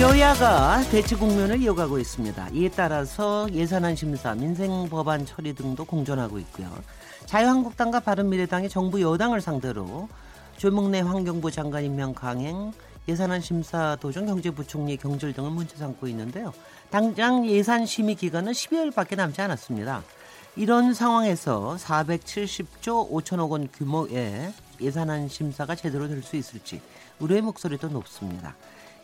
여야가 대치 국면을 이어가고 있습니다. 이에 따라서 예산안 심사, 민생 법안 처리 등도 공존하고 있고요. 자유한국당과 바른미래당이 정부 여당을 상대로 조명래 환경부 장관 임명 강행, 예산안 심사 도중 경제부총리 경질 등을 문제 삼고 있는데요. 당장 예산 심의 기간은 12월밖에 남지 않았습니다. 이런 상황에서 470조 5천억 원 규모의 예산안 심사가 제대로 될 수 있을지 우려의 목소리도 높습니다.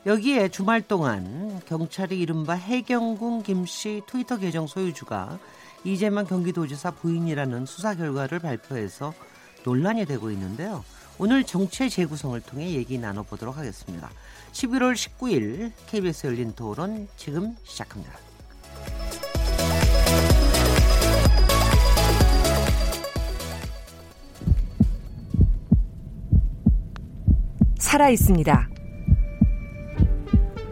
여기에 주말 동안 경찰이 이른바 해경군 김씨 트위터 계정 소유주가 이재만 경기도지사 부인이라는 수사 결과를 발표해서 논란이 되고 있는데요. 오늘 정체 재구성을 통해 얘기 나눠보도록 하겠습니다. 11월 19일 KBS 열린 토론 지금 시작합니다. 살아 있습니다.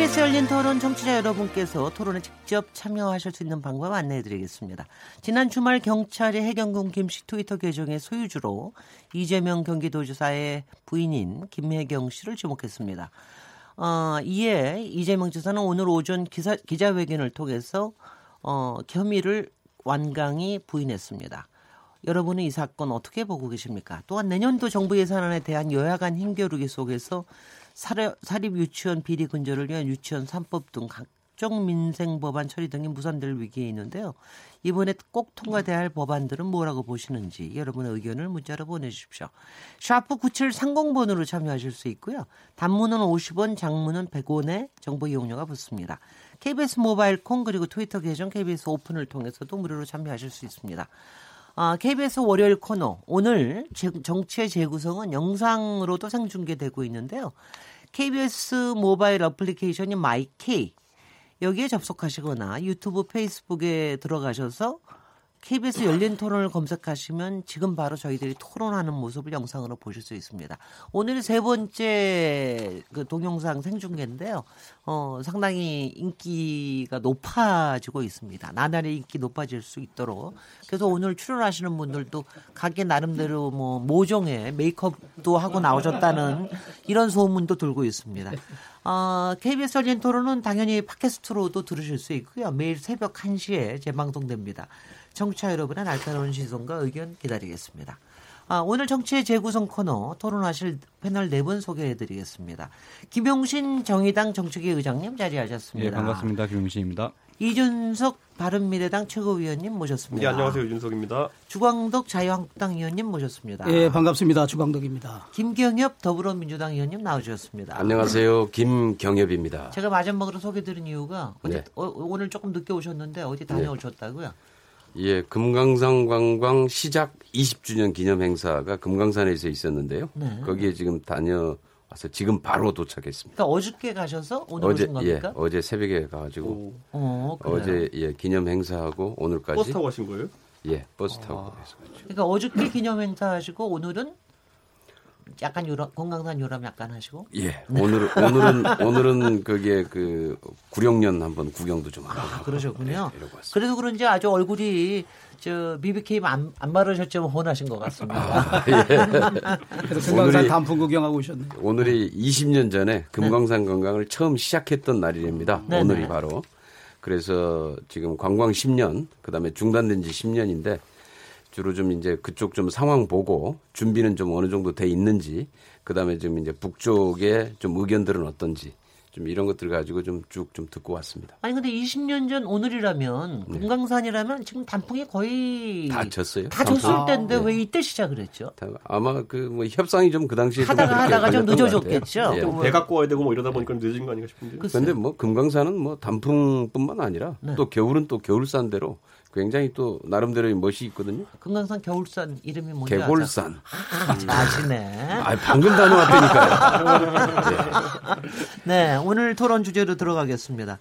KBS 열린 토론 청취자 여러분께서 토론에 직접 참여하실 수 있는 방법 안내해 드리겠습니다. 지난 주말 경찰이 해경군 김씨 트위터 계정의 소유주로 이재명 경기도지사의 부인인 김혜경 씨를 지목했습니다. 어, 이에 이재명 지사는 오늘 오전 기사, 기자회견을 통해서 어, 혐의를 완강히 부인했습니다. 여러분은 이 사건 어떻게 보고 계십니까? 또한 내년도 정부 예산안에 대한 여야 간 힘겨루기 속에서 사립 유치원 비리 근절을 위한 유치원 3법 등 각종 민생 법안 처리 등이 무산될 위기에 있는데요. 이번에 꼭 통과돼야 할 법안들은 뭐라고 보시는지 여러분의 의견을 문자로 보내주십시오. 샵 9730번으로 참여하실 수 있고요. 단문은 50원, 장문은 100원의 정보 이용료가 붙습니다. KBS 모바일 콩 그리고 트위터 계정 KBS 오픈을 통해서도 무료로 참여하실 수 있습니다. 아, KBS 월요일 코너 오늘 정치의 재구성은 영상으로도 생중계되고 있는데요. KBS 모바일 어플리케이션인 마이케이. 여기에 접속하시거나 유튜브, 페이스북에 들어가셔서 KBS 열린 토론을 검색하시면 지금 바로 저희들이 토론하는 모습을 영상으로 보실 수 있습니다. 오늘 세 번째 그 동영상 생중계인데요. 어, 상당히 인기가 높아지고 있습니다. 나날이 인기 높아질 수 있도록. 그래서 오늘 출연하시는 분들도 가게 나름대로 뭐 모종의 메이크업도 하고 나오셨다는 이런 소문도 돌고 있습니다. 어, KBS 열린 토론은 당연히 팟캐스트로도 들으실 수 있고요. 매일 새벽 1시에 재방송됩니다. 청취자 여러분의 날카로운 시선과 의견 기다리겠습니다. 아, 오늘 정치의 재구성 코너 토론하실 패널 네 분 소개해드리겠습니다. 김용신 정의당 정책위 의장님 자리하셨습니다. 예, 반갑습니다. 김용신입니다. 이준석 바른미래당 최고위원님 모셨습니다. 예, 안녕하세요. 이준석입니다. 주광덕 자유한국당 의원님 모셨습니다. 예, 반갑습니다. 주광덕입니다. 김경엽 더불어민주당 의원님 나오셨습니다. 안녕하세요. 김경엽입니다. 제가 마지막으로 소개드린 이유가 어디, 네. 어, 오늘 조금 늦게 오셨는데 어디 다녀오셨다고요? 네. 예, 금강산 관광 시작 20주년 기념 행사가 금강산에서 있었는데요. 네. 거기에 지금 다녀와서 지금 바로 도착했습니다. 그러니까 어저께 가셔서 오늘 어제, 오신 겁니까? 예, 어제 새벽에 가가지고 어, 어제 예 기념 행사하고 오늘까지 버스 타고 가신 거예요? 예, 버스 타고 아. 해서 그러니까 어저께 기념 행사하시고 오늘은 약간 유럽 건강산 유럽 약간 하시고 예 오늘 오늘은 오늘은 그게 그 구룡년 한번 구경도 좀 하고 아, 그러셨군요. 네, 그래도 그런지 아주 얼굴이 저 BBK 안, 안 바르셨지만 혼하신 것 같습니다. 아, 예. 그래서 금강산 단풍 구경하고 오셨네요. 오늘이 20년 전에 금강산 네. 관광을 처음 시작했던 날입니다. 네, 오늘이 네. 바로. 그래서 지금 관광 10년, 그다음에 중단된 지 10년인데 주로 좀 이제 그쪽 좀 상황 보고 준비는 좀 어느 정도 돼 있는지 그다음에 좀 이제 북쪽에 좀 의견들은 어떤지 좀 이런 것들 가지고 좀쭉좀 듣고 왔습니다. 아니 근데 20년 전 오늘이라면 네. 금강산이라면 지금 단풍이 거의 다 졌어요. 다 단풍. 졌을 때인데 네. 왜 이때 시작을 했죠? 다- 아마 그 뭐 협상이 좀 그 당시에 좀 하다가 그렇게 하다가 좀 늦어졌겠죠? 예. 또배 갖고 와야 되고 뭐 이러다 보니까 늦은 거 아닌가 싶은데. 근데 뭐 금강산은 뭐 단풍뿐만 아니라 네. 또 겨울은 또 겨울산대로 굉장히 또 나름대로의 멋이 있거든요. 금강산 겨울산 이름이 아세요? 개골산. 아, 아시네. 아, 방금 다녀왔다니까요. 네, 오늘 토론 주제로 들어가겠습니다.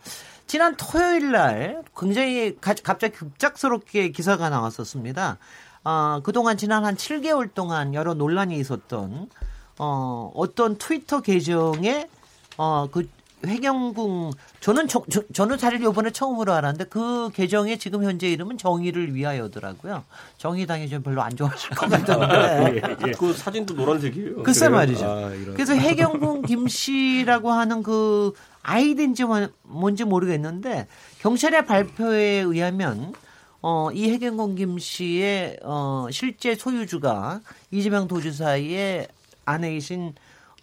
지난 토요일 날 굉장히 가- 갑자기 급작스럽게 기사가 나왔었습니다. 어, 그동안 지난 한 7개월 동안 여러 논란이 있었던 어, 어떤 트위터 계정에 어, 그 회경궁 저는 저, 저, 는 사실 이번에 처음으로 알았는데 그 계정의 지금 현재 이름은 정의를 위하여더라고요. 정의당이 좀 별로 안 좋아하실 것 같던데. 예, 예. 그 사진도 노란색이에요. 글쎄 그래요? 말이죠. 아. 그래서 해경궁 김 씨라고 하는 그 아이디인지 뭐- 뭔지 모르겠는데 경찰의 발표에 의하면 어, 이 해경궁 김 씨의 어, 실제 소유주가 이재명 도지사의 아내이신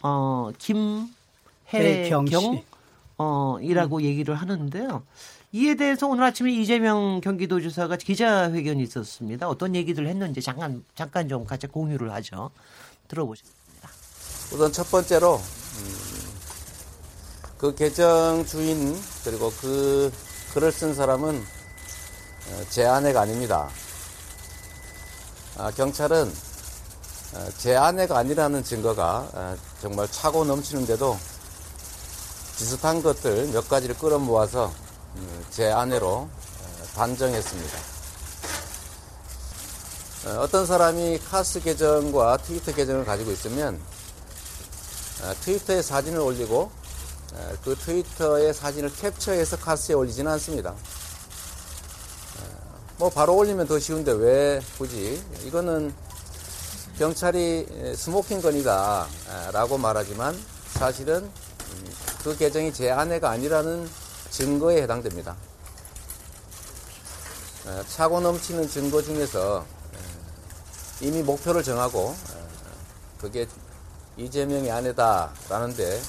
어, 해경 김혜경 씨. 어, 이라고 얘기를 하는데요. 이에 대해서 오늘 아침에 이재명 경기도지사가 기자회견이 있었습니다. 어떤 얘기들 했는지 잠깐 잠깐 좀 같이 공유를 하죠. 들어보시죠. 우선 첫 번째로 음, 그 계정 주인 그리고 그 글을 쓴 사람은 어, 제 아내가 아닙니다. 아, 경찰은 어, 제 아내가 아니라는 증거가 어, 정말 차고 넘치는데도 비슷한 것들 몇 가지를 끌어모아서 음, 제 아내로 어, 단정했습니다. 어, 어떤 사람이 카스 계정과 트위터 계정을 가지고 있으면 어, 트위터에 사진을 올리고 어, 그 트위터의 사진을 캡처해서 카스에 올리지는 않습니다. 어, 뭐 바로 올리면 더 쉬운데 왜 굳이 이거는 경찰이 에, smoking gun이다 에, 라고 말하지만 사실은 음, 그 계정이 제 아내가 아니라는 증거에 해당됩니다. 에, 차고 넘치는 증거 중에서 에, 이미 목표를 정하고 에, 그게 이재명의 아내다라는데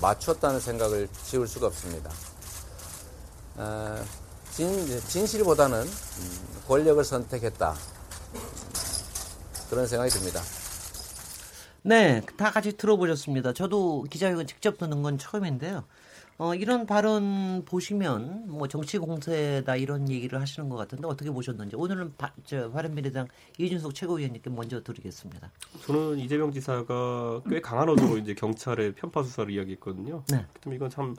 맞췄다는 생각을 지울 수가 없습니다. 어, 진, 진실보다는 음, 권력을 선택했다. 그런 생각이 듭니다. 네, 다 같이 들어보셨습니다. 저도 기자회견 직접 듣는 건 처음인데요. 어, 이런 발언 보시면 뭐 정치 공세다 이런 얘기를 하시는 것 같은데 어떻게 보셨는지 오늘은 바, 저 바른미래당 이준석 최고위원님께 먼저 드리겠습니다. 저는 이재명 지사가 꽤 강한 언어로 이제 경찰의 편파 수사를 이야기했거든요. 네. 그럼 이건 참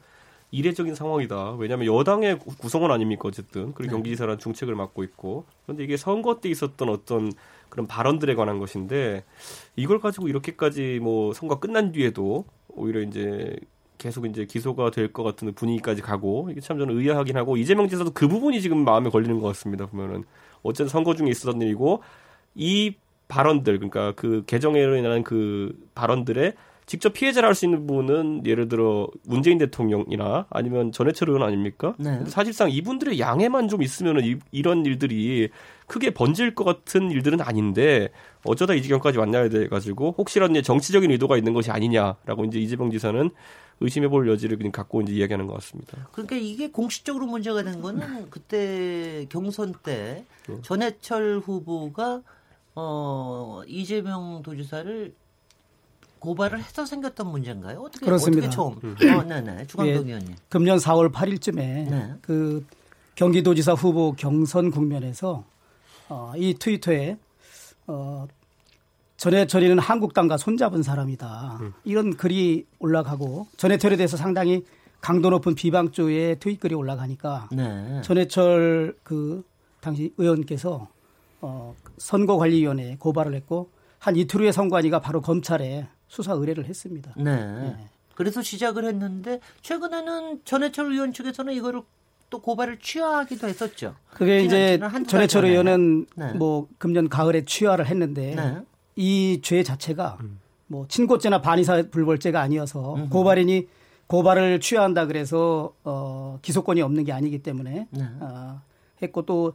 이례적인 상황이다. 왜냐하면 여당의 구- 구성원 아닙니까 어쨌든 그리고 네. 경기지사라는 중책을 맡고 있고 그런데 이게 선거 때 있었던 어떤 그런 발언들에 관한 것인데 이걸 가지고 이렇게까지 뭐 선거 끝난 뒤에도 오히려 이제 계속 이제 기소가 될 것 같은 분위기까지 가고 이게 참 저는 의아하긴 하고 이재명 지사도 그 부분이 지금 마음에 걸리는 것 같습니다 보면은 어쨌든 선거 중에 있었던 일이고 이 발언들 그러니까 그 개정으로 인한 그 발언들에 직접 피해자를 할 수 있는 부분은 예를 들어 문재인 대통령이나 아니면 전해철 의원 아닙니까? 네. 사실상 이분들의 양해만 좀 있으면 은 이, 이런 일들이 크게 번질 것 같은 일들은 아닌데 어쩌다 이 지경까지 왔냐에 대해 가지고 혹시라도 정치적인 의도가 있는 것이 아니냐라고 이제 이재명 지사는 의심해 볼 여지를 그냥 갖고 이제 이야기하는 것 같습니다. 그러니까 이게 공식적으로 문제가 된 거는 그때 경선 때 네. 전해철 후보가 어, 이재명 도지사를 고발을 해서 생겼던 문제인가요? 어떻게 그렇습니다. 어떻게 처음? 음. 어, 네네. 주광덕 예. 의원님. 금년 4월 8일쯤에 네. 그 경기도지사 후보 경선 국면에서 어, 이 트위터에 어, 전해철이는 한국당과 손잡은 사람이다. 이런 글이 올라가고 전해철에 대해서 상당히 강도 높은 비방조의 트윗 글이 올라가니까 네. 전해철 그 당시 의원께서 어, 선거관리위원회에 고발을 했고 한 이틀 후에 선관위가 바로 검찰에 수사 의뢰를 했습니다. 네. 그래서 시작을 했는데 최근에는 전해철 의원 측에서는 이거를 또 고발을 취하기도 했었죠. 그게 이제 전해철. 의원은 네. 뭐 금년 가을에 취하를 했는데 네. 이죄 자체가 뭐 친고죄나 반의사 불벌죄가 아니어서 음흠. 고발인이 고발을 취하한다 그래서 어 기소권이 없는 게 아니기 때문에 네. 아, 했고 또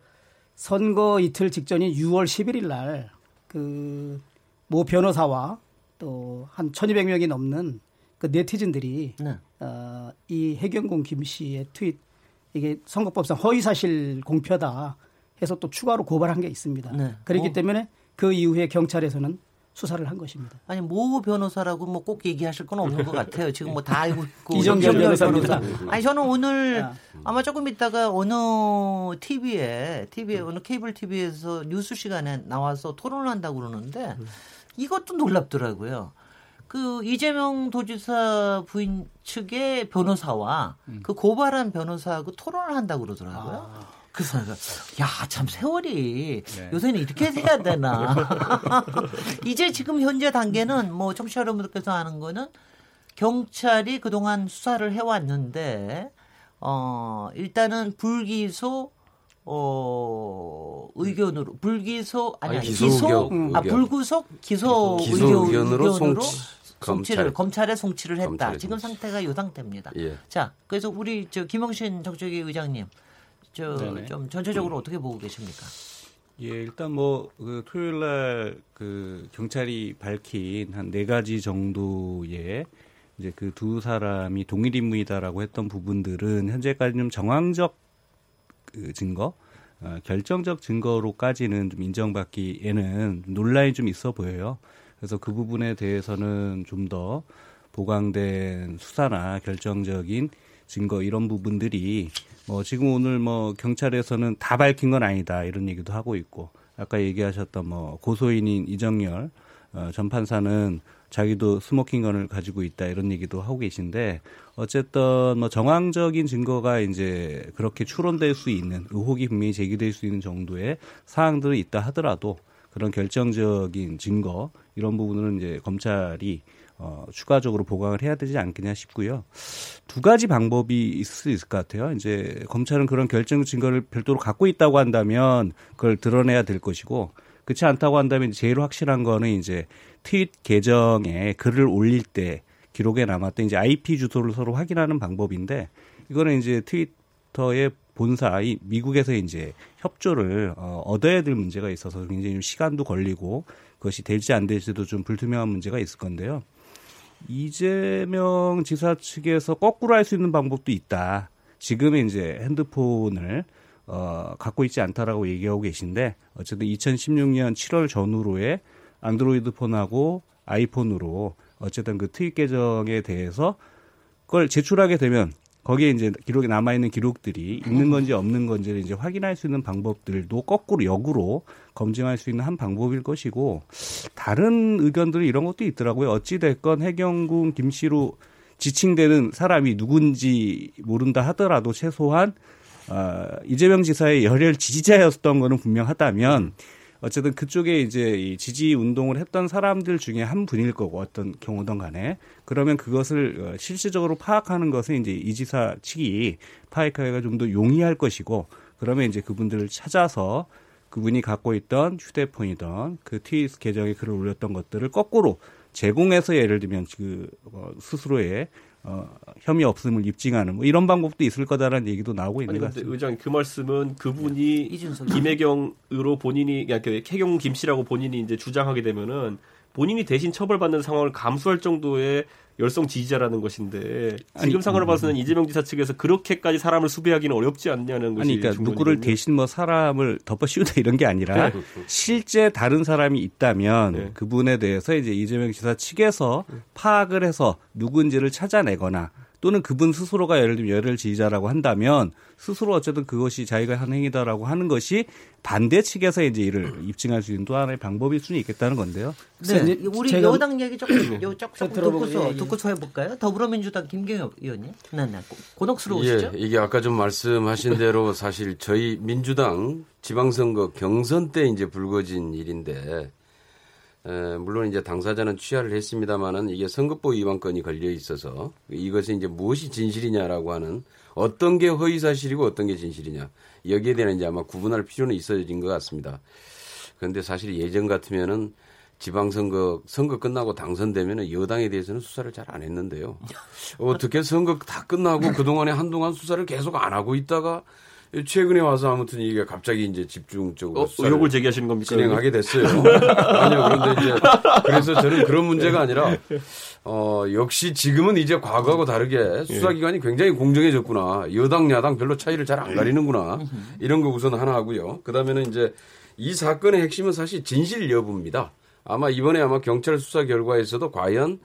선거 이틀 직전인 6월 11일 날 그 모 변호사와 또 한 1200명이 넘는 그 네티즌들이 네. 어, 이 해경군 김 씨의 트윗 이게 선거법상 허위사실 공표다 해서 또 추가로 고발한 게 있습니다. 네. 그렇기 어. 때문에 그 이후에 경찰에서는 수사를 한 것입니다. 아니 모 변호사라고 뭐 꼭 얘기하실 건 없는 것 같아요. 지금 뭐 다 알고 있고 이정열 이정열 변호사입니다. 아니 저는 오늘 아. 아마 조금 있다가 어느 TV에 TV에 어느 케이블 TV에서 뉴스 시간에 나와서 토론을 한다고 그러는데 이것도 놀랍더라고요. 그 이재명 도지사 부인 측의 변호사와 그 고발한 변호사하고 토론을 한다고 그러더라고요. 그래서 내가 야참 세월이 요새는 이렇게 해야 되나 이제 지금 현재 단계는 뭐 청취자 여러분들께서 아는 거는 경찰이 그동안 수사를 해왔는데 어 일단은 불기소 어 의견으로 불기소 아니 아니 기소 기소 의견, 아. 불구속 기소, 기소 의견, 의견으로 의견으로 송치, 송치를 검찰. 검찰에 송치를 했다. 검찰에 지금 송치. 상태가 이 상태입니다. 예. 자, 그래서 우리 저 김영신 정책위 의장님, 저. 좀 전체적으로 어떻게 보고 계십니까? 예, 일단 뭐, 그, 토요일 날, 그, 경찰이 밝힌 한 네 가지 정도의 이제 그 두 사람이 동일 인물이다라고 했던 부분들은 현재까지 좀 정황적 그 증거, 어, 결정적 증거로까지는 좀 인정받기에는 논란이 좀 있어 보여요. 그래서 그 부분에 대해서는 좀 더 보강된 수사나 결정적인 증거 이런 부분들이 뭐 지금 오늘 뭐 경찰에서는 다 밝힌 건 아니다 이런 얘기도 하고 있고 아까 얘기하셨던 뭐 고소인인 이정열 어, 전 판사는 자기도 스모킹건을 가지고 있다 이런 얘기도 하고 계신데 어쨌든 뭐 정황적인 증거가 이제 그렇게 추론될 수 있는 의혹이 분명히 제기될 수 있는 정도의 사항들이 있다 하더라도 그런 결정적인 증거 이런 부분은 이제 검찰이 어, 추가적으로 보강을 해야 되지 않겠냐 싶고요. 두 가지 방법이 있을 수 있을 것 같아요. 이제 검찰은 그런 결정 증거를 별도로 갖고 있다고 한다면 그걸 드러내야 될 것이고 그렇지 않다고 한다면 제일 확실한 거는 이제 트윗 계정에 글을 올릴 때 기록에 남았던 이제 IP 주소를 서로 확인하는 방법인데 이거는 이제 트위터의 본사 이 미국에서 이제 협조를 어, 얻어야 될 문제가 있어서 굉장히 좀 시간도 걸리고 그것이 될지 안 될지도 좀 불투명한 문제가 있을 건데요. 이재명 지사 측에서 거꾸로 할 수 있는 방법도 있다. 지금은 이제 핸드폰을 어, 갖고 있지 않다라고 얘기하고 계신데 어쨌든 2016년 7월 전후로의 안드로이드 폰하고 아이폰으로 어쨌든 그 트윗 계정에 대해서 그걸 제출하게 되면 거기에 이제 기록에 남아 있는 기록들이 있는 건지 없는 건지를 이제 확인할 수 있는 방법들도 거꾸로 역으로 검증할 수 있는 한 방법일 것이고 다른 의견들이 이런 것도 있더라고요. 어찌 됐건 해경군 김씨로 지칭되는 사람이 누군지 모른다 하더라도 최소한 어, 이재명 지사의 열혈 지지자였던 거는 분명하다면 어쨌든 그쪽에 이제 이 지지 운동을 했던 사람들 중에 한 분일 거고 어떤 경우든 간에. 그러면 그것을 어, 실질적으로 파악하는 것은 이제 이 지사 측이 파악하기가 좀 더 용이할 것이고 그러면 이제 그분들을 찾아서 그분이 갖고 있던 휴대폰이던 그 트윗 계정에 글을 올렸던 것들을 거꾸로 제공해서 예를 들면 그 어, 스스로의 어, 혐의 없음을 입증하는 뭐 이런 방법도 있을 거다라는 얘기도 나오고 있는 같습니다. 의장 그 말씀은 그분이 이준석 김혜경으로 본인이 그러니까 해경 김 씨라고 본인이 이제 주장하게 되면은 본인이 대신 처벌받는 상황을 감수할 정도의 열성 지지자라는 것인데 지금 아니, 상황을 봐서는 이재명 지사 측에서 그렇게까지 사람을 수배하기는 어렵지 않냐는 것이 아니, 그러니까. 누구를 대신 뭐 사람을 덮어씌우다 이런 게 아니라 네. 실제 다른 사람이 있다면 네. 그분에 대해서 이제 이재명 지사 측에서 파악을 해서 누군지를 찾아내거나 또는 그분 스스로가 예를 들면 열혈 지지자라고 한다면 스스로 어쨌든 그것이 자기가 한 행위다라고 하는 것이 반대 측에서 이제 이를 입증할 수 있는 또 하나의 방법일 수는 있겠다는 건데요. 네, 이제 우리 제가- 여당 얘기 조금 요 조금 듣고서 예. 듣고서 해볼까요? 더불어민주당 김경엽 의원님, 네, 네, 고- 고독스러우시죠? 예, 이게 아까 좀 말씀하신 대로 사실 저희 민주당 지방선거 경선 때 이제 불거진 일인데, 에, 물론 이제 당사자는 취하를 했습니다만은 이게 선거법 위반건이 걸려 있어서 이것이 이제 무엇이 진실이냐라고 하는 어떤 게 허위 사실이고 어떤 게 진실이냐 여기에 대한 이제 아마 구분할 필요는 있어진 것 같습니다. 그런데 사실 예전 같으면은 지방선거 선거 끝나고 당선되면은 여당에 대해서는 수사를 잘 안 했는데요. 어떻게 선거 다 끝나고 그 동안에 한동안 수사를 계속 안 하고 있다가 최근에 와서 아무튼 이게 갑자기 이제 집중적으로 어, 의혹을 제기하시는 겁니까? 진행하게 됐어요. 아니요. 그런데 이제 그래서 저는 그런 문제가 아니라 어, 역시 지금은 이제 과거하고 다르게 수사기관이 굉장히 공정해졌구나. 여당, 야당 별로 차이를 잘 안 가리는구나. 이런 거 우선 하나 하고요. 그 다음에는 이제 이 사건의 핵심은 사실 진실 여부입니다. 아마 이번에 아마 경찰 수사 결과에서도 과연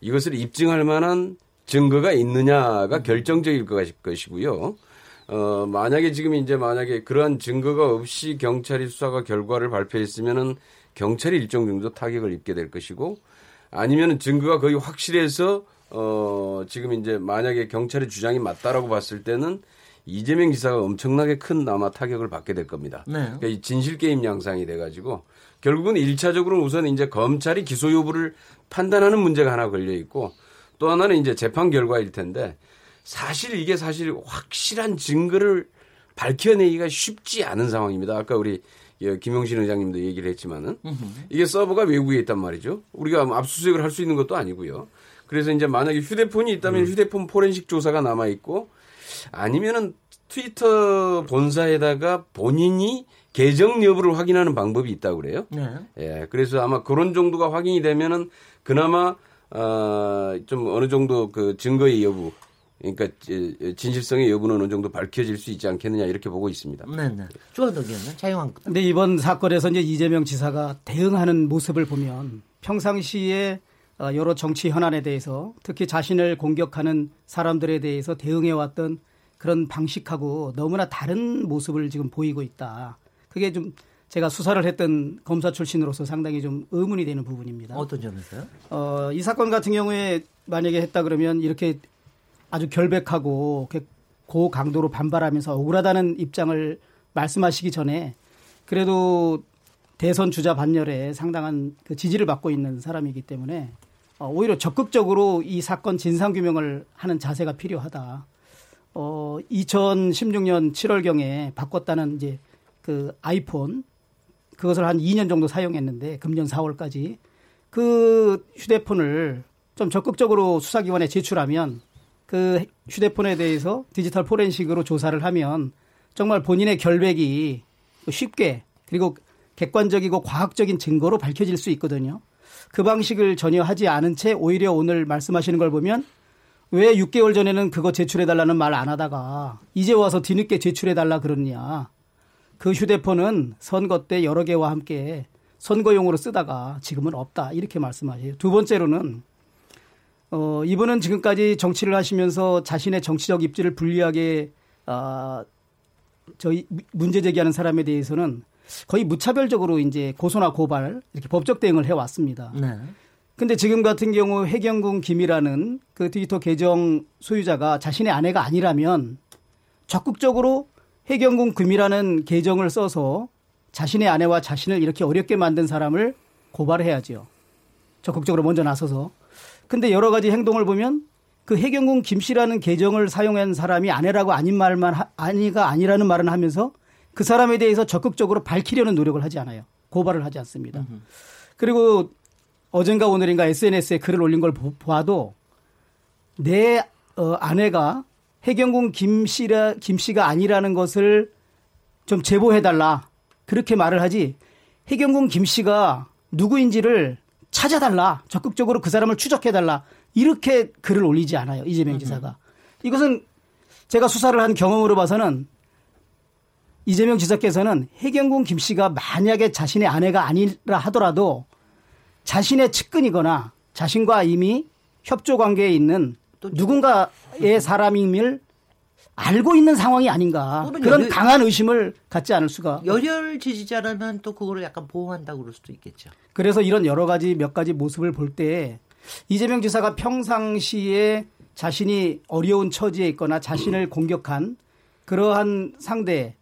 이것을 입증할 만한 증거가 있느냐가 결정적일 것이고요. 어, 만약에 지금 이제 만약에 그러한 증거가 없이 경찰이 수사가 결과를 발표했으면은 경찰이 일정 정도 타격을 입게 될 것이고 아니면은 증거가 거의 확실해서 어, 지금 이제 만약에 경찰의 주장이 맞다라고 봤을 때는 이재명 지사가 엄청나게 큰 아마 타격을 받게 될 겁니다. 네. 그러니까 이 진실 게임 양상이 돼가지고 결국은 일차적으로는 우선 이제 검찰이 기소 여부를 판단하는 문제가 하나 걸려 있고 또 하나는 이제 재판 결과일 텐데 사실 이게 사실 확실한 증거를 밝혀내기가 쉽지 않은 상황입니다. 아까 우리 예, 김용신 의장님도 얘기를 했지만은 이게 서버가 외국에 있단 말이죠. 우리가 뭐 압수수색을 할 수 있는 것도 아니고요. 그래서 이제 만약에 휴대폰이 있다면 휴대폰 포렌식 조사가 남아 있고 아니면은 트위터 본사에다가 본인이 계정 여부를 확인하는 방법이 있다고 그래요. 네. 예, 그래서 아마 그런 정도가 확인이 되면은 그나마 어, 좀 어느 정도 그 증거의 여부, 그러니까 지- 진실성의 여부는 어느 정도 밝혀질 수 있지 않겠느냐 이렇게 보고 있습니다. 네네. 조한덕 의원은 자유한국당. 근데 이번 사건에서 이제 이재명 지사가 대응하는 모습을 보면 평상시에 어, 여러 정치 현안에 대해서 특히 자신을 공격하는 사람들에 대해서 대응해왔던 그런 방식하고 너무나 다른 모습을 지금 보이고 있다. 그게 좀 제가 수사를 했던 검사 출신으로서 상당히 좀 의문이 되는 부분입니다. 어떤 점에서요? 어, 이 사건 같은 경우에 만약에 했다 그러면 이렇게 아주 결백하고 고강도로 반발하면서 억울하다는 입장을 말씀하시기 전에 그래도 대선 주자 반열에 상당한 그 지지를 받고 있는 사람이기 때문에 어, 오히려 적극적으로 이 사건 진상 규명을 하는 자세가 필요하다. 어, 2016년 7월경에 바꿨다는 이제 그 아이폰 그것을 한 2년 정도 사용했는데 금년 4월까지 그 휴대폰을 좀 적극적으로 수사기관에 제출하면 그 휴대폰에 대해서 디지털 포렌식으로 조사를 하면 정말 본인의 결백이 쉽게 그리고 객관적이고 과학적인 증거로 밝혀질 수 있거든요. 그 방식을 전혀 하지 않은 채 오히려 오늘 말씀하시는 걸 보면 왜 6개월 전에는 그거 제출해달라는 말 안 하다가 이제 와서 뒤늦게 제출해달라 그러느냐. 그 휴대폰은 선거 때 여러 개와 함께 선거용으로 쓰다가 지금은 없다. 이렇게 말씀하세요. 두 번째로는 어, 이분은 지금까지 정치를 하시면서 자신의 정치적 입지를 불리하게 아, 저희 문제 제기하는 사람에 대해서는 거의 무차별적으로 이제 고소나 고발 이렇게 법적 대응을 해 왔습니다. 네. 근데 지금 같은 경우 해경군 김이라는 그 트위터 계정 소유자가 자신의 아내가 아니라면 적극적으로 해경군 금이라는 계정을 써서 자신의 아내와 자신을 이렇게 어렵게 만든 사람을 고발해야죠. 적극적으로 먼저 나서서. 근데 여러 가지 행동을 보면 그 해경군 김 씨라는 계정을 사용한 사람이 아내라고 아닌 말만 하- 아니가 아니라는 말은 하면서 그 사람에 대해서 적극적으로 밝히려는 노력을 하지 않아요. 고발을 하지 않습니다. 그리고 어젠가 오늘인가 SNS에 글을 올린 걸 보- 봐도 내 어, 아내가 해경군 김 씨라 김 씨가 아니라는 것을 좀 제보해 달라 그렇게 말을 하지 해경군 김 씨가 누구인지를 찾아달라. 적극적으로 그 사람을 추적해달라. 이렇게 글을 올리지 않아요 이재명 지사가. 이것은 제가 수사를 한 경험으로 봐서는 이재명 지사께서는 해경군 김 씨가 만약에 자신의 아내가 아니라 하더라도 자신의 측근이거나 자신과 이미 협조 관계에 있는 누군가의 사람임을 알고 있는 상황이 아닌가 그런 여기- 강한 의심을 갖지 않을 수가 열혈 지지자라면 또 그거를 약간 보호한다고 그럴 수도 있겠죠. 그래서 이런 여러 가지 몇 가지 모습을 볼 때 이재명 지사가 평상시에 자신이 어려운 처지에 있거나 자신을 공격한 그러한 상대에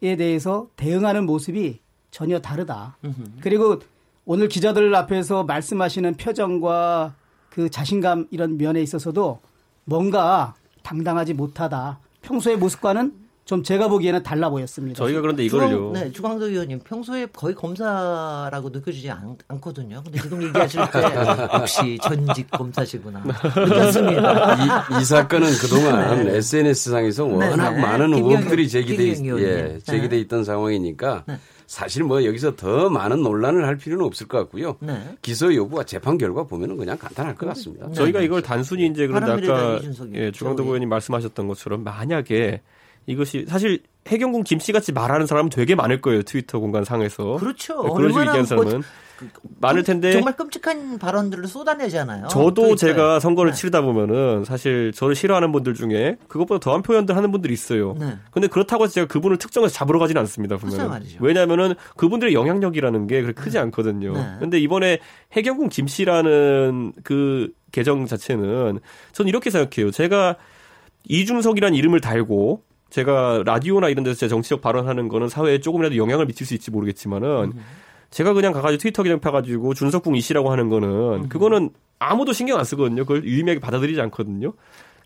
대해서 대응하는 모습이 전혀 다르다. 그리고 오늘 기자들 앞에서 말씀하시는 표정과 그 자신감 이런 면에 있어서도 뭔가 당당하지 못하다. 평소의 모습과는 좀 제가 보기에는 달라 보였습니다. 저희가 그런데 이걸요. 주광, 네, 주광덕 의원님 평소에 거의 검사라고 느껴지지 않, 않거든요. 근데 지금 얘기하실 때 역시 전직 검사시구나. 느꼈습니다. 이, 이 사건은 그동안 네. SNS상에서 워낙 네, 많은 의혹들이 제기돼, 있, 예, 제기돼 있던 상황이니까 네. 사실 뭐 여기서 더 많은 논란을 할 필요는 없을 것 같고요. 네. 기소 여부와 재판 결과 보면은 그냥 간단할 것 같습니다. 네. 저희가 이걸 단순히 이제 그런데 아까 예, 주광덕 의원님 말씀하셨던 것처럼 만약에 이것이 사실 해경군 김 씨 같이 말하는 사람은 되게 많을 거예요 트위터 공간 상에서. 그렇죠. 네, 그런 식으로 얘기하는 사람은. 그, 많을 텐데 정말 끔찍한 발언들을 쏟아내잖아요. 저도 트위터에. 제가 선거를 네. 치르다 보면은 사실 저를 싫어하는 분들 중에 그것보다 더한 표현들 하는 분들이 있어요. 네. 근데 그렇다고 해서 제가 그분을 특정해서 잡으러 가지는 않습니다. 보면 왜냐하면은 그분들의 영향력이라는 게 그렇게 크지 네. 않거든요. 네. 근데 이번에 해경군 김 씨라는 그 계정 자체는 저는 이렇게 생각해요. 제가 이중석이라는 이름을 달고 제가 라디오나 이런 데서 제 정치적 발언하는 거는 사회에 조금이라도 영향을 미칠 수 있지 모르겠지만은 음. 제가 그냥 가가지고 트위터 계정 펴가지고 준석궁 이씨라고 하는 거는 음. 그거는 아무도 신경 안 쓰거든요. 그걸 유의미하게 받아들이지 않거든요.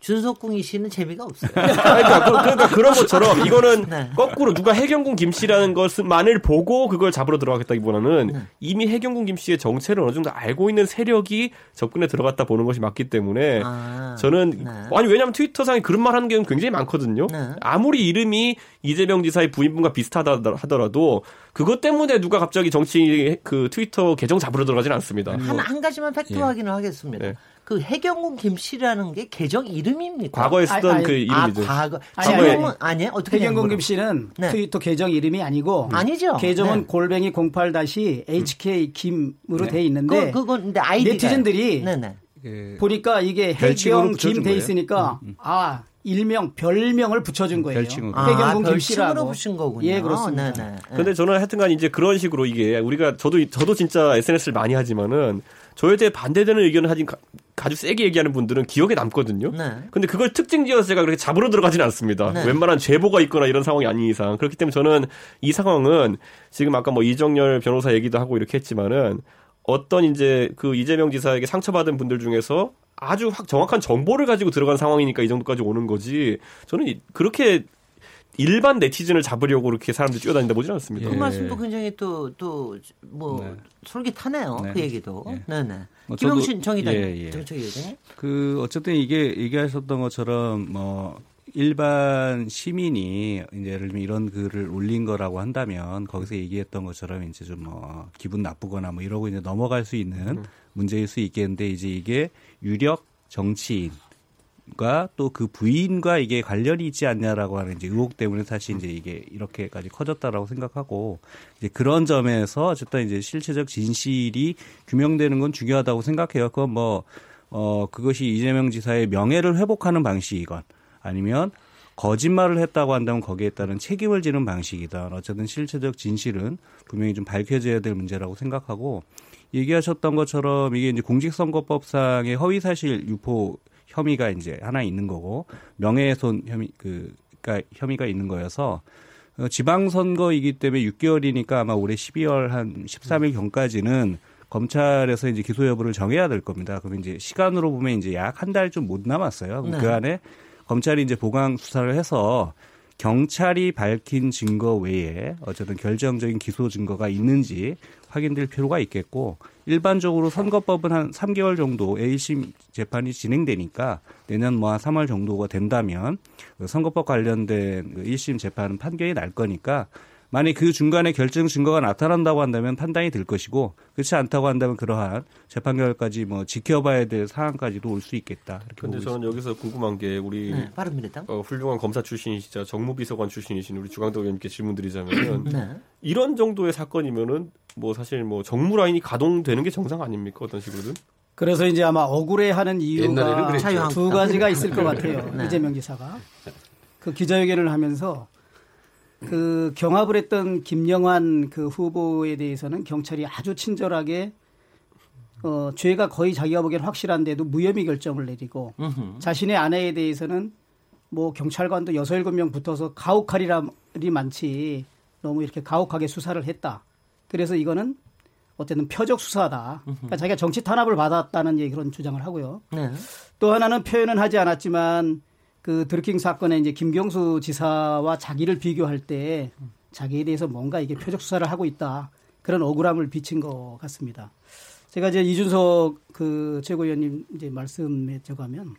준석궁이 씨는 재미가 없어요. 그러니까, 그, 그러니까 그런 것처럼 이거는 네. 거꾸로 누가 해경궁 김 씨라는 것만을 보고 그걸 잡으러 들어가겠다기보다는 네. 이미 해경궁 김 씨의 정체를 어느 정도 알고 있는 세력이 접근에 들어갔다 보는 것이 맞기 때문에 아, 저는 네. 아니 왜냐하면 트위터상에 그런 말 하는 경우는 굉장히 많거든요. 네. 아무리 이름이 이재명 지사의 부인분과 비슷하다 하더라도 그것 때문에 누가 갑자기 정치 그 트위터 계정 잡으러 들어가지는 않습니다. 한, 한 가지만 팩트 예. 확인을 하겠습니다. 네. 그 혜경궁 김씨라는 게 계정 이름 입니까? 과거에 쓰던 아니, 그 이름이죠. 아, 과거. 지금은 아니 어떻게 혜경궁 김씨는 네. 트위터 계정 이름이 아니고 아니죠. 계정은 네. 골뱅이 08 HK 김으로 네. 돼 있는데 그, 그건 근데 아이디가 네티즌들이 네네. 그 보니까 이게 혜경 김 돼 있으니까 음, 음. 아 일명 별명을 붙여준 거예요. 별칭으로. 해경군 아, 김씨라고 붙인 거군요. 예, 그렇습니다. 네네. 근데 저는 하여튼간 이제 그런 식으로 이게 우리가 저도 저도 진짜 SNS를 많이 하지만은 저에 대해 반대되는 의견을 하진 아주 세게 얘기하는 분들은 기억에 남거든요. 네. 근데 그걸 특징 지어서 제가 그렇게 잡으러 들어가지는 않습니다. 네. 웬만한 제보가 있거나 이런 상황이 아닌 이상. 그렇기 때문에 저는 이 상황은 지금 아까 뭐 이정열 변호사 얘기도 하고 이렇게 했지만은 어떤 이제 그 이재명 지사에게 상처받은 분들 중에서 아주 확 정확한 정보를 가지고 들어간 상황이니까 이 정도까지 오는 거지. 저는 그렇게 일반 네티즌을 잡으려고 그렇게 사람들이 뛰어다닌다 보지는 않습니다. 그 말씀도 굉장히 또 또뭐 네. 솔깃하네요. 네. 그 얘기도. 예. 네, 네. 뭐 김영신 정의당 예, 예. 그 어쨌든 이게 얘기하셨던 것처럼 뭐 일반 시민이 이제 예를 들면 이런 글을 올린 거라고 한다면 거기서 얘기했던 것처럼 이제 좀 뭐 기분 나쁘거나 뭐 이러고 이제 넘어갈 수 있는 음. 문제일 수 있겠는데 이제 이게 유력 정치인 가 또 그 부인과 이게 관련이 있지 않냐라고 하는 이제 의혹 때문에 사실 이제 이게 이렇게까지 커졌다라고 생각하고 이제 그런 점에서 어쨌든 이제 실체적 진실이 규명되는 건 중요하다고 생각해요. 그건 뭐, 어, 그것이 이재명 지사의 명예를 회복하는 방식이건 아니면 거짓말을 했다고 한다면 거기에 따른 책임을 지는 방식이다. 어쨌든 실체적 진실은 분명히 좀 밝혀져야 될 문제라고 생각하고 얘기하셨던 것처럼 이게 이제 공직선거법상의 허위사실 유포 혐의가 이제 하나 있는 거고 명예훼손 혐의 그그니까 혐의가 있는 거여서 어, 지방선거이기 때문에 6개월이니까 아마 올해 12월 한 13일 경까지는 검찰에서 이제 기소 여부를 정해야 될 겁니다. 그러면 이제 시간으로 보면 이제 약 한 달 좀 못 남았어요. 네. 그 안에 검찰이 이제 보강 수사를 해서 경찰이 밝힌 증거 외에 어쨌든 결정적인 기소 증거가 있는지 확인될 필요가 있겠고 일반적으로 선거법은 한 3개월 정도 A심 재판이 진행되니까 내년 뭐 한 3월 정도가 된다면 그 선거법 관련된 1심 그 재판은 판결이 날 거니까 만약 그 중간에 결정 증거가 나타난다고 한다면 판단이 될 것이고 그렇지 않다고 한다면 그러한 재판 결과까지 뭐 지켜봐야 될 상황까지도 올 수 있겠다. 그런데 저는 여기서 궁금한 게 우리 네, 어, 훌륭한 검사 출신이시자 정무비서관 출신이신 우리 주광덕 의원님께 질문드리자면 네. 이런 정도의 사건이면은 뭐 사실 뭐 정무 라인이 가동되는 게 정상 아닙니까 어떤 식으로든? 그래서 이제 아마 억울해하는 이유가 두 가지가 있을 것 같아요. 네. 이재명 지사가 그 기자회견을 하면서 그 경합을 했던 김영환 그 후보에 대해서는 경찰이 아주 친절하게 어, 죄가 거의 자기가 보기엔 확실한데도 무혐의 결정을 내리고 으흠. 자신의 아내에 대해서는 뭐 경찰관도 여섯 일곱 명 붙어서 가혹하리라이 많지 너무 이렇게 가혹하게 수사를 했다. 그래서 이거는 어쨌든 표적 수사다. 그러니까 자기가 정치 탄압을 받았다는 얘기 그런 주장을 하고요. 네. 또 하나는 표현은 하지 않았지만 그 드루킹 사건에 이제 김경수 지사와 자기를 비교할 때 자기에 대해서 뭔가 이게 표적 수사를 하고 있다 그런 억울함을 비친 것 같습니다. 제가 이제 이준석 그 최고위원님 이제 말씀에 저가면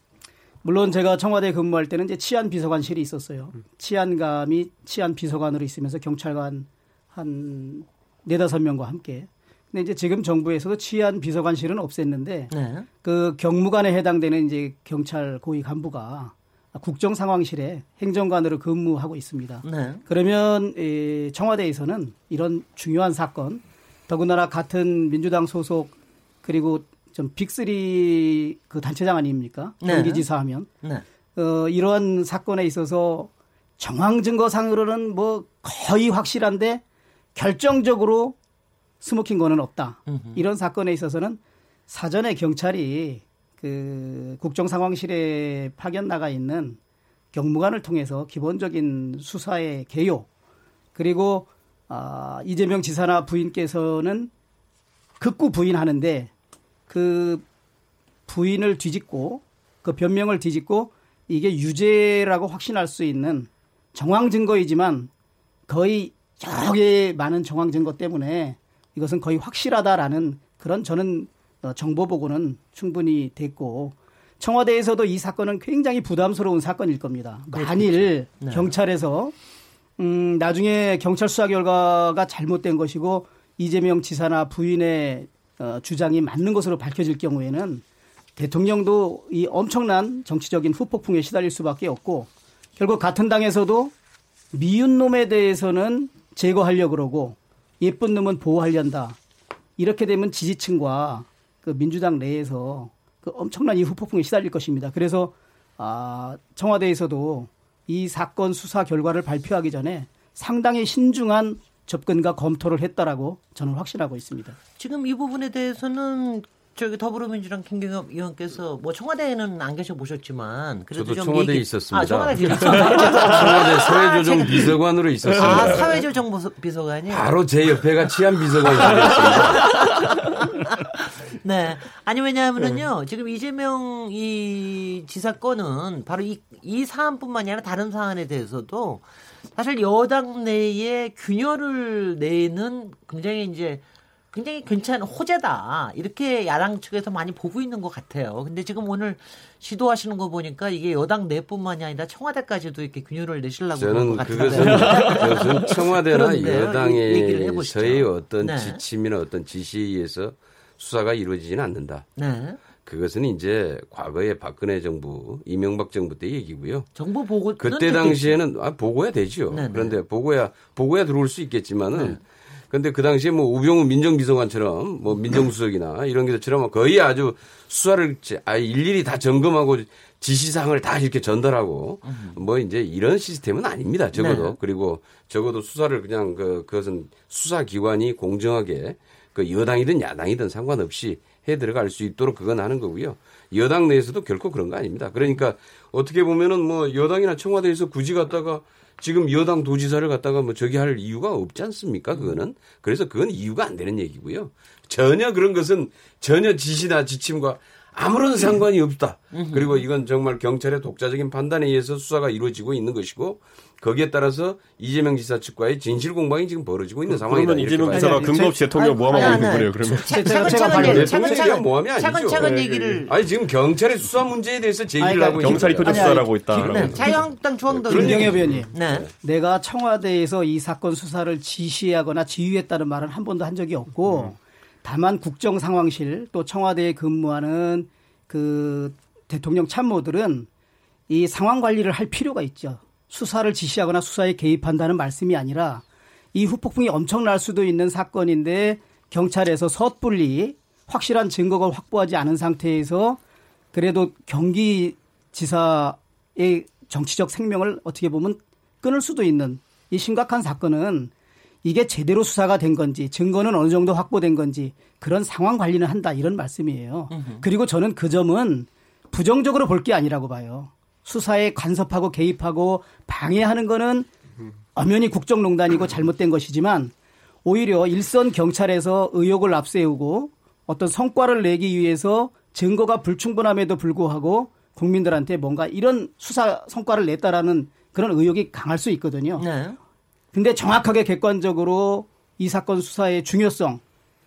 물론 제가 청와대 근무할 때는 이제 치안 비서관실이 있었어요. 치안감이 치안 비서관으로 있으면서 경찰관 한 네다섯 명과 함께. 근데 이제 지금 정부에서도 치안 비서관실은 없앴는데 네. 그 경무관에 해당되는 이제 경찰 고위 간부가 국정 상황실에 행정관으로 근무하고 있습니다. 네. 그러면 이 청와대에서는 이런 중요한 사건, 더군다나 같은 민주당 소속 그리고 좀 Big 3 그 단체장 아닙니까? 네. 경기지사 하면 네. 어, 이러한 사건에 있어서 정황 증거상으로는 뭐 거의 확실한데 결정적으로 smoking gun은 없다. 이런 사건에 있어서는 사전에 경찰이 그 국정 상황실에 파견 나가 있는 경무관을 통해서 기본적인 수사의 개요. 그리고 아, 이재명 지사나 부인께서는 극구 부인하는데 그 부인을 뒤집고 그 변명을 뒤집고 이게 유죄라고 확신할 수 있는 정황 증거이지만 거의 여러 많은 정황 증거 때문에 이것은 거의 확실하다라는 그런 저는 어, 정보 보고는 충분히 됐고 청와대에서도 이 사건은 굉장히 부담스러운 사건일 겁니다. 만일 네. 경찰에서 음, 나중에 경찰 수사 결과가 잘못된 것이고 이재명 지사나 부인의 어, 주장이 맞는 것으로 밝혀질 경우에는 대통령도 이 엄청난 정치적인 후폭풍에 시달릴 수밖에 없고 결국 같은 당에서도 미운 놈에 대해서는 제거하려 그러고 예쁜 놈은 보호하련다. 이렇게 되면 지지층과 그 민주당 내에서 그 엄청난 이 후폭풍에 시달릴 것입니다. 그래서 아, 청와대에서도 이 사건 수사 결과를 발표하기 전에 상당히 신중한 접근과 검토를 했다라고 저는 확신하고 있습니다. 지금 이 부분에 대해서는 저기 더불어민주당 김경엽 의원께서 뭐 청와대에는 안 계셔 보셨지만 그래도 저도 좀 청와대에 얘기- 있었습니다. 아, 청와대 사회조정 제가- 비서관으로 있었습니다. 아, 사회조정 비서- 비서관이요. 바로 제 옆에가 치안 비서관이 되었습니다. 네. 아니 왜냐하면은요. 네. 지금 이재명 이 지사 건은 바로 이, 이 사안뿐만이 아니라 다른 사안에 대해서도 사실 여당 내에 균열을 내는 굉장히 이제 굉장히 괜찮은 호재다. 이렇게 야당 측에서 많이 보고 있는 것 같아요. 근데 지금 오늘 시도하시는 거 보니까 이게 여당 내뿐만이 아니라 청와대까지도 이렇게 균열을 내시려고 저는. 그것은, 그것은 청와대나 해보시죠. 여당에서의 어떤 네. 지침이나 어떤 지시에 의해서 수사가 이루어지지는 않는다. 네. 그것은 이제 과거에 박근혜 정부, 이명박 정부 때 얘기고요. 정보 보고 그때 당시에는 아, 보고야 되죠. 네네. 그런데 보고야 보고야 들어올 수 있겠지만은 근데 그 당시에 뭐 우병우 민정비서관처럼 뭐 민정수석이나 이런 게처럼 거의 아주 수사를 제- 아 일일이 다 점검하고 지시사항을 다 이렇게 전달하고 뭐 이제 이런 시스템은 아닙니다. 적어도 네. 그리고 적어도 수사를 그냥 그 그것은 수사기관이 공정하게 그 여당이든 야당이든 상관없이 해 들어갈 수 있도록 그건 하는 거고요. 여당 내에서도 결코 그런 거 아닙니다. 그러니까 어떻게 보면은 뭐 여당이나 청와대에서 굳이 갔다가 지금 여당 도지사를 갖다가 뭐 저기 할 이유가 없지 않습니까? 그거는. 그래서 그건 이유가 안 되는 얘기고요. 전혀 그런 것은 전혀 지시나 지침과 아무런 상관이 없다. 그리고 이건 정말 경찰의 독자적인 판단에 의해서 수사가 이루어지고 있는 것이고 거기에 따라서 이재명 지사 측과의 진실 공방이 지금 벌어지고 있는 상황이다. 그러면 이재명 지사가 근거 없이 제- 대통령 모함하고 있는 거네요. 그러면 차- 차근차근 차근차근 모함이 아니죠. 차근차근 네, 얘기를 아니 지금 경찰의 수사 문제에 대해서 제기를 그러니까 하고 있는 경찰이 거예요. 표적 아니, 수사를 하고 아니, 있다. 네, 자유한국당 중앙도 김경엽 의원님. 네. 내가 청와대에서 이 사건 수사를 지시하거나 지휘했다는 말은 한 번도 한 적이 없고 다만 국정 상황실 또 청와대에 근무하는 그 대통령 참모들은 이 상황 관리를 할 필요가 있죠. 수사를 지시하거나 수사에 개입한다는 말씀이 아니라 이 후폭풍이 엄청날 수도 있는 사건인데 경찰에서 섣불리 확실한 증거가 확보하지 않은 상태에서 그래도 경기 지사의 정치적 생명을 어떻게 보면 끊을 수도 있는 이 심각한 사건은 이게 제대로 수사가 된 건지 증거는 어느 정도 확보된 건지 그런 상황 관리는 한다 이런 말씀이에요. 그리고 저는 그 점은 부정적으로 볼 게 아니라고 봐요. 수사에 간섭하고 개입하고 방해하는 거는 엄연히 국정농단이고 잘못된 것이지만 오히려 일선 경찰에서 의혹을 앞세우고 어떤 성과를 내기 위해서 증거가 불충분함에도 불구하고 국민들한테 뭔가 이런 수사 성과를 냈다라는 그런 의혹이 강할 수 있거든요. 네. 근데 정확하게 객관적으로 이 사건 수사의 중요성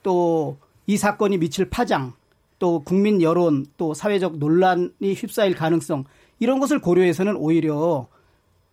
또 이 사건이 미칠 파장 또 국민 여론 또 사회적 논란이 휩싸일 가능성 이런 것을 고려해서는 오히려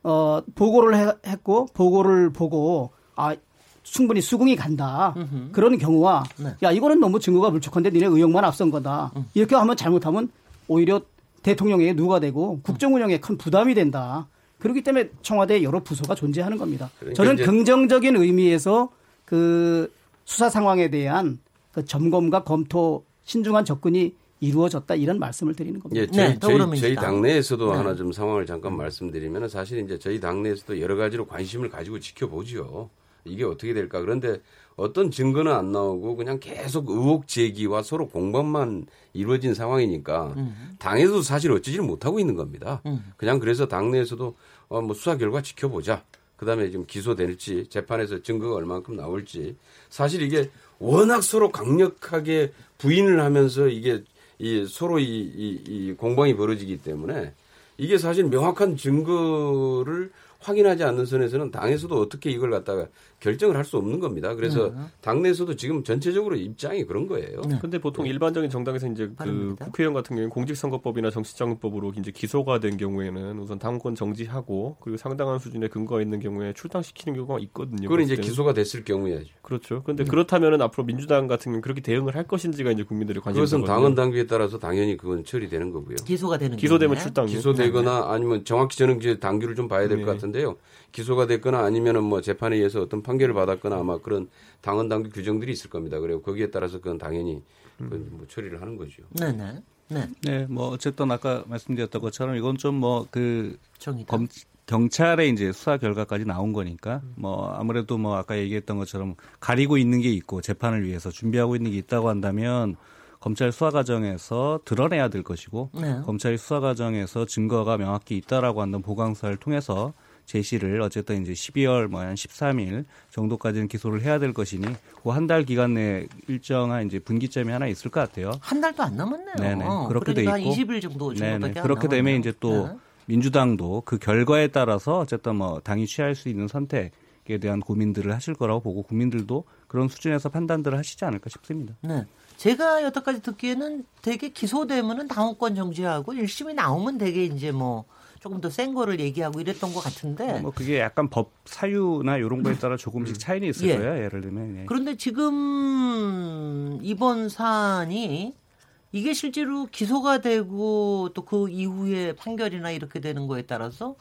어 보고를 해- 했고 보고를 보고 아 충분히 수긍이 간다 그런 경우와 네. 야 이거는 너무 증거가 물쭉한데 니네 의혹만 앞선 거다 이렇게 하면 잘못하면 오히려 대통령에게 누가 되고 국정 운영에 큰 부담이 된다. 그렇기 때문에 청와대 여러 부서가 존재하는 겁니다. 그러니까 저는 긍정적인 의미에서 그 수사 상황에 대한 그 점검과 검토 신중한 접근이 이루어졌다 이런 말씀을 드리는 겁니다. 예, 저희, 네, 저희. 저희 당내에서도 네. 하나 좀 상황을 잠깐 말씀드리면 사실 이제 저희 당내에서도 여러 가지로 관심을 가지고 지켜보죠. 이게 어떻게 될까. 그런데 어떤 증거는 안 나오고 그냥 계속 의혹 제기와 서로 공방만 이루어진 상황이니까 당에서도 사실 어찌지를 못하고 있는 겁니다. 그냥 그래서 당내에서도 어, 뭐 수사 결과 지켜보자. 그다음에 지금 기소될지 재판에서 증거가 얼만큼 나올지 사실 이게 워낙 서로 강력하게 부인을 하면서 이게 이 서로 이, 이, 이 공방이 벌어지기 때문에 이게 사실 명확한 증거를 확인하지 않는 선에서는 당에서도 어떻게 이걸 갖다가 결정을 할 수 없는 겁니다. 그래서 네. 당내에서도 지금 전체적으로 입장이 그런 거예요. 근데 보통 일반적인 정당에서 이제 그. 국회의원 같은 경우에 공직선거법이나 정치자금법으로 이제 기소가 된 경우에는 우선 당권 정지하고 그리고 상당한 수준의 근거가 있는 경우에 출당시키는 경우가 있거든요. 그건 이제. 기소가 됐을 경우야죠. 그렇죠. 네. 근데 그렇다면은 앞으로 민주당 같은 경우 그렇게 대응을 할 것인지가 이제 국민들의 그것은 관심사거든요. 당헌 당규에 따라서 당연히 그건 처리되는 거고요. 기소가 되는 기소되면 경우에. 출당. 기소되거나 아니면 정확히 저는 이제 당규를 좀 봐야 될것 네. 같은데요. 기소가 됐거나 아니면은 뭐 재판에 의해서 어떤 판 결을 받았거나 아마 그런 당헌 당규 규정들이 있을 겁니다. 그리고 거기에 따라서 그건 당연히 그건 뭐 처리를 하는 거죠. 네네. 네. 네, 뭐 어쨌든 아까 말씀드렸던 것처럼 이건 좀 뭐그 정의당. 경찰의 이제 수사 결과까지 나온 거니까 뭐 아무래도 뭐 아까 얘기했던 것처럼 가리고 있는 게 있고 재판을 위해서 준비하고 있는 게 있다고 한다면 검찰 수사 과정에서 드러내야 될 것이고 네. 검찰이 수사 과정에서 증거가 명확히 있다라고 한다면 보강서를 통해서 제시를 어쨌든 이제 12월 뭐한 13일 정도까지는 기소를 해야 될 것이니 그 한 달 기간 내에 일정한 이제 분기점이 하나 있을 것 같아요. 한 달도 안 남았네요. 네네. 그렇게 돼 그러니까 있고. 한 20일 정도 네네. 안 그렇게 되면. 이제 또 네. 민주당도 그 결과에 따라서 어쨌든 뭐 당이 취할 수 있는 선택에 대한 고민들을 하실 거라고 보고 국민들도 그런 수준에서 판단들을 하시지 않을까 싶습니다. 네. 제가 여태까지 듣기에는 되게 기소되면은 당원권 정지하고 1심이 나오면 되게 이제 뭐 조금 더 센 거를 얘기하고 이랬던 것 같은데 뭐 그게 약간 법 사유나 이런 거에 따라 조금씩 차이는 있을 예. 거예요. 예를 들면 예. 그런데 지금 이번 사안이 이게 실제로 기소가 되고 또 그 이후에 판결이나 이렇게 되는 거에 따라서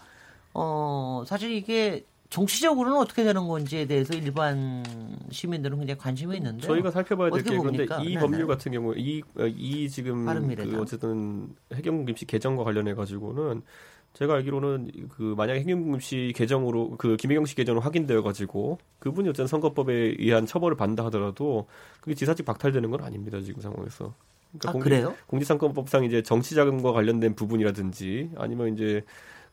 어 사실 이게 정치적으로는 어떻게 되는 건지에 대해서 일반 시민들은 굉장히 관심이 있는데 저희가 살펴봐야 될 어떻게 게 그런데? 이 네네. 법률 같은 경우 이, 어, 이 지금. 그 어쨌든 해경김씨 개정과 관련해 가지고는 제가 알기로는 그 만약에 해경김씨 개정으로 그 김혜경 씨 개정으로 확인되어 가지고 그분이 어쨌든 선거법에 의한 처벌을 받는다 하더라도 그게 지사직 박탈되는 건 아닙니다 지금 상황에서. 아, 그래요? 공직선거법상 이제 정치자금과 관련된 부분이라든지 아니면 이제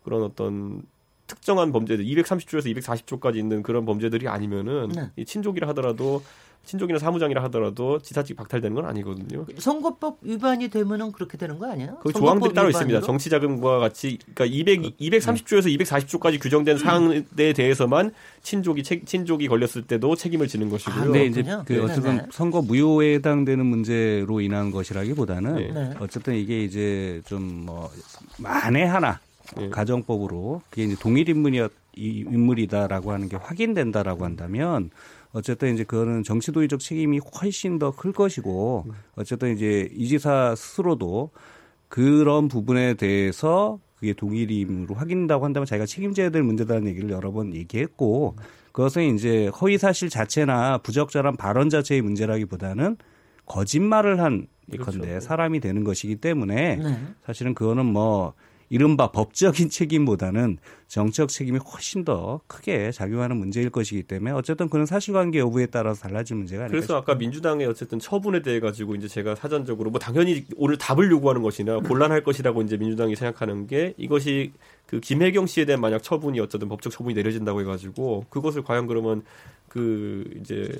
그런 어떤 특정한 범죄들 230조에서 240조까지 있는 그런 범죄들이 아니면은 네. 이 친족이라 하더라도 친족이나 사무장이라 하더라도 지사직 박탈되는 건 아니거든요. 선거법 위반이 되면은 그렇게 되는 거 아니에요? 그 조항들이 따로 위반으로? 있습니다. 정치자금과 같이 그러니까 200 230조에서 240조까지 규정된 사항에 대해서만 친족이 책- 친족이 걸렸을 때도 책임을 지는 것이고요. 아, 근데 이제. 그 네네. 어쨌든 선거 무효에 해당되는 문제로 인한 것이라기보다는 네. 네. 어쨌든 이게 이제 좀뭐 만에 하나 네. 가정법으로 그게 이제 동일 인물이었 이 인물이다라고 하는 게 확인된다라고 한다면 어쨌든 이제 그거는 정치 도의적 책임이 훨씬 더 클 것이고 어쨌든 이제 이 지사 스스로도 그런 부분에 대해서 그게 동일임으로 확인된다고 한다면 자기가 책임져야 될 문제다는 얘기를 여러 번 얘기했고 그것은 이제 허위 사실 자체나 부적절한 발언 자체의 문제라기보다는 거짓말을 한 그렇죠. 건데 사람이 되는 것이기 때문에 네. 사실은 그거는 뭐 이른바 법적인 책임보다는 정치적 책임이 훨씬 더 크게 작용하는 문제일 것이기 때문에 어쨌든 그런 사실관계 여부에 따라서 달라질 문제가 아닐까 그래서 아까 민주당의 어쨌든 처분에 대해 가지고 이제 제가 사전적으로 뭐 당연히 오늘 답을 요구하는 것이나 곤란할 것이라고 이제 민주당이 생각하는 게 이것이 그 김혜경 씨에 대한 만약 처분이 어쨌든 법적 처분이 내려진다고 해가지고 그것을 과연 그러면 그 이제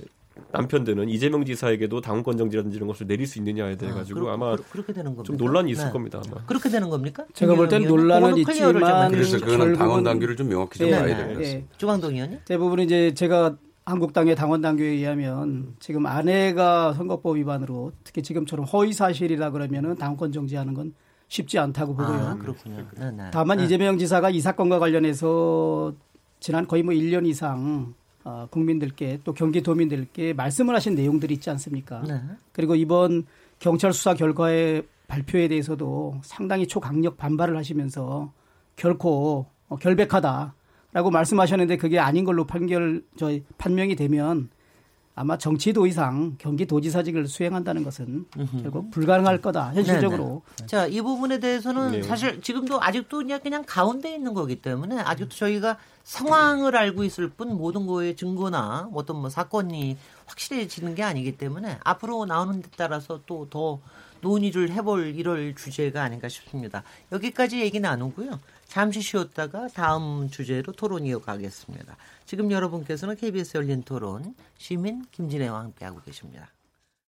남편들은 이재명 지사에게도 당원권 정지라든지 이런 것을 내릴 수 있느냐에 대해 가지고 아, 아, 마 그렇게 되는 겁니다. 좀 논란이 있을 네. 겁니다. 아마. 그렇게 되는 겁니까? 제가 볼 땐 논란은 있지만 그래서 그거는 결국은- 당원 당규를 좀 명확히 좀 예, 봐야 네, 될것 네. 같습니다. 예. 조광동 의원님? 대부분 이제 제가 한국당의 당원 당규에 의하면 지금 아내가 선거법 위반으로 특히 지금처럼 허위 사실이라 그러면은 당권 정지하는 건 쉽지 않다고 보고요. 아, 그렇군요. 네, 네. 다만 네. 이재명 지사가 이 사건과 관련해서 지난 거의 뭐 1년 이상 어, 국민들께 또 경기도민들께 말씀을 하신 내용들이 있지 않습니까? 네. 그리고 이번 경찰 수사 결과의 발표에 대해서도 상당히 초강력 반발을 하시면서 결코 어, 결백하다라고 말씀하셨는데 그게 아닌 걸로 판결 저 판명이 되면 아마 정치도 이상 경기도지사직을 수행한다는 것은 결국 불가능할 거다 현실적으로 자, 이 부분에 대해서는 네. 사실 지금도 아직도 그냥, 그냥 가운데 있는 거기 때문에 아직도 저희가 상황을 알고 있을 뿐 모든 거의 증거나 어떤 뭐 사건이 확실해지는 게 아니기 때문에 앞으로 나오는 데 따라서 또 더 논의를 해볼 이럴 주제가 아닌가 싶습니다. 여기까지 얘기 나누고요. 잠시 쉬었다가 다음 주제로 토론 이어가겠습니다. 지금 여러분께서는 KBS 열린 토론 시민 김진애와 함께하고 계십니다.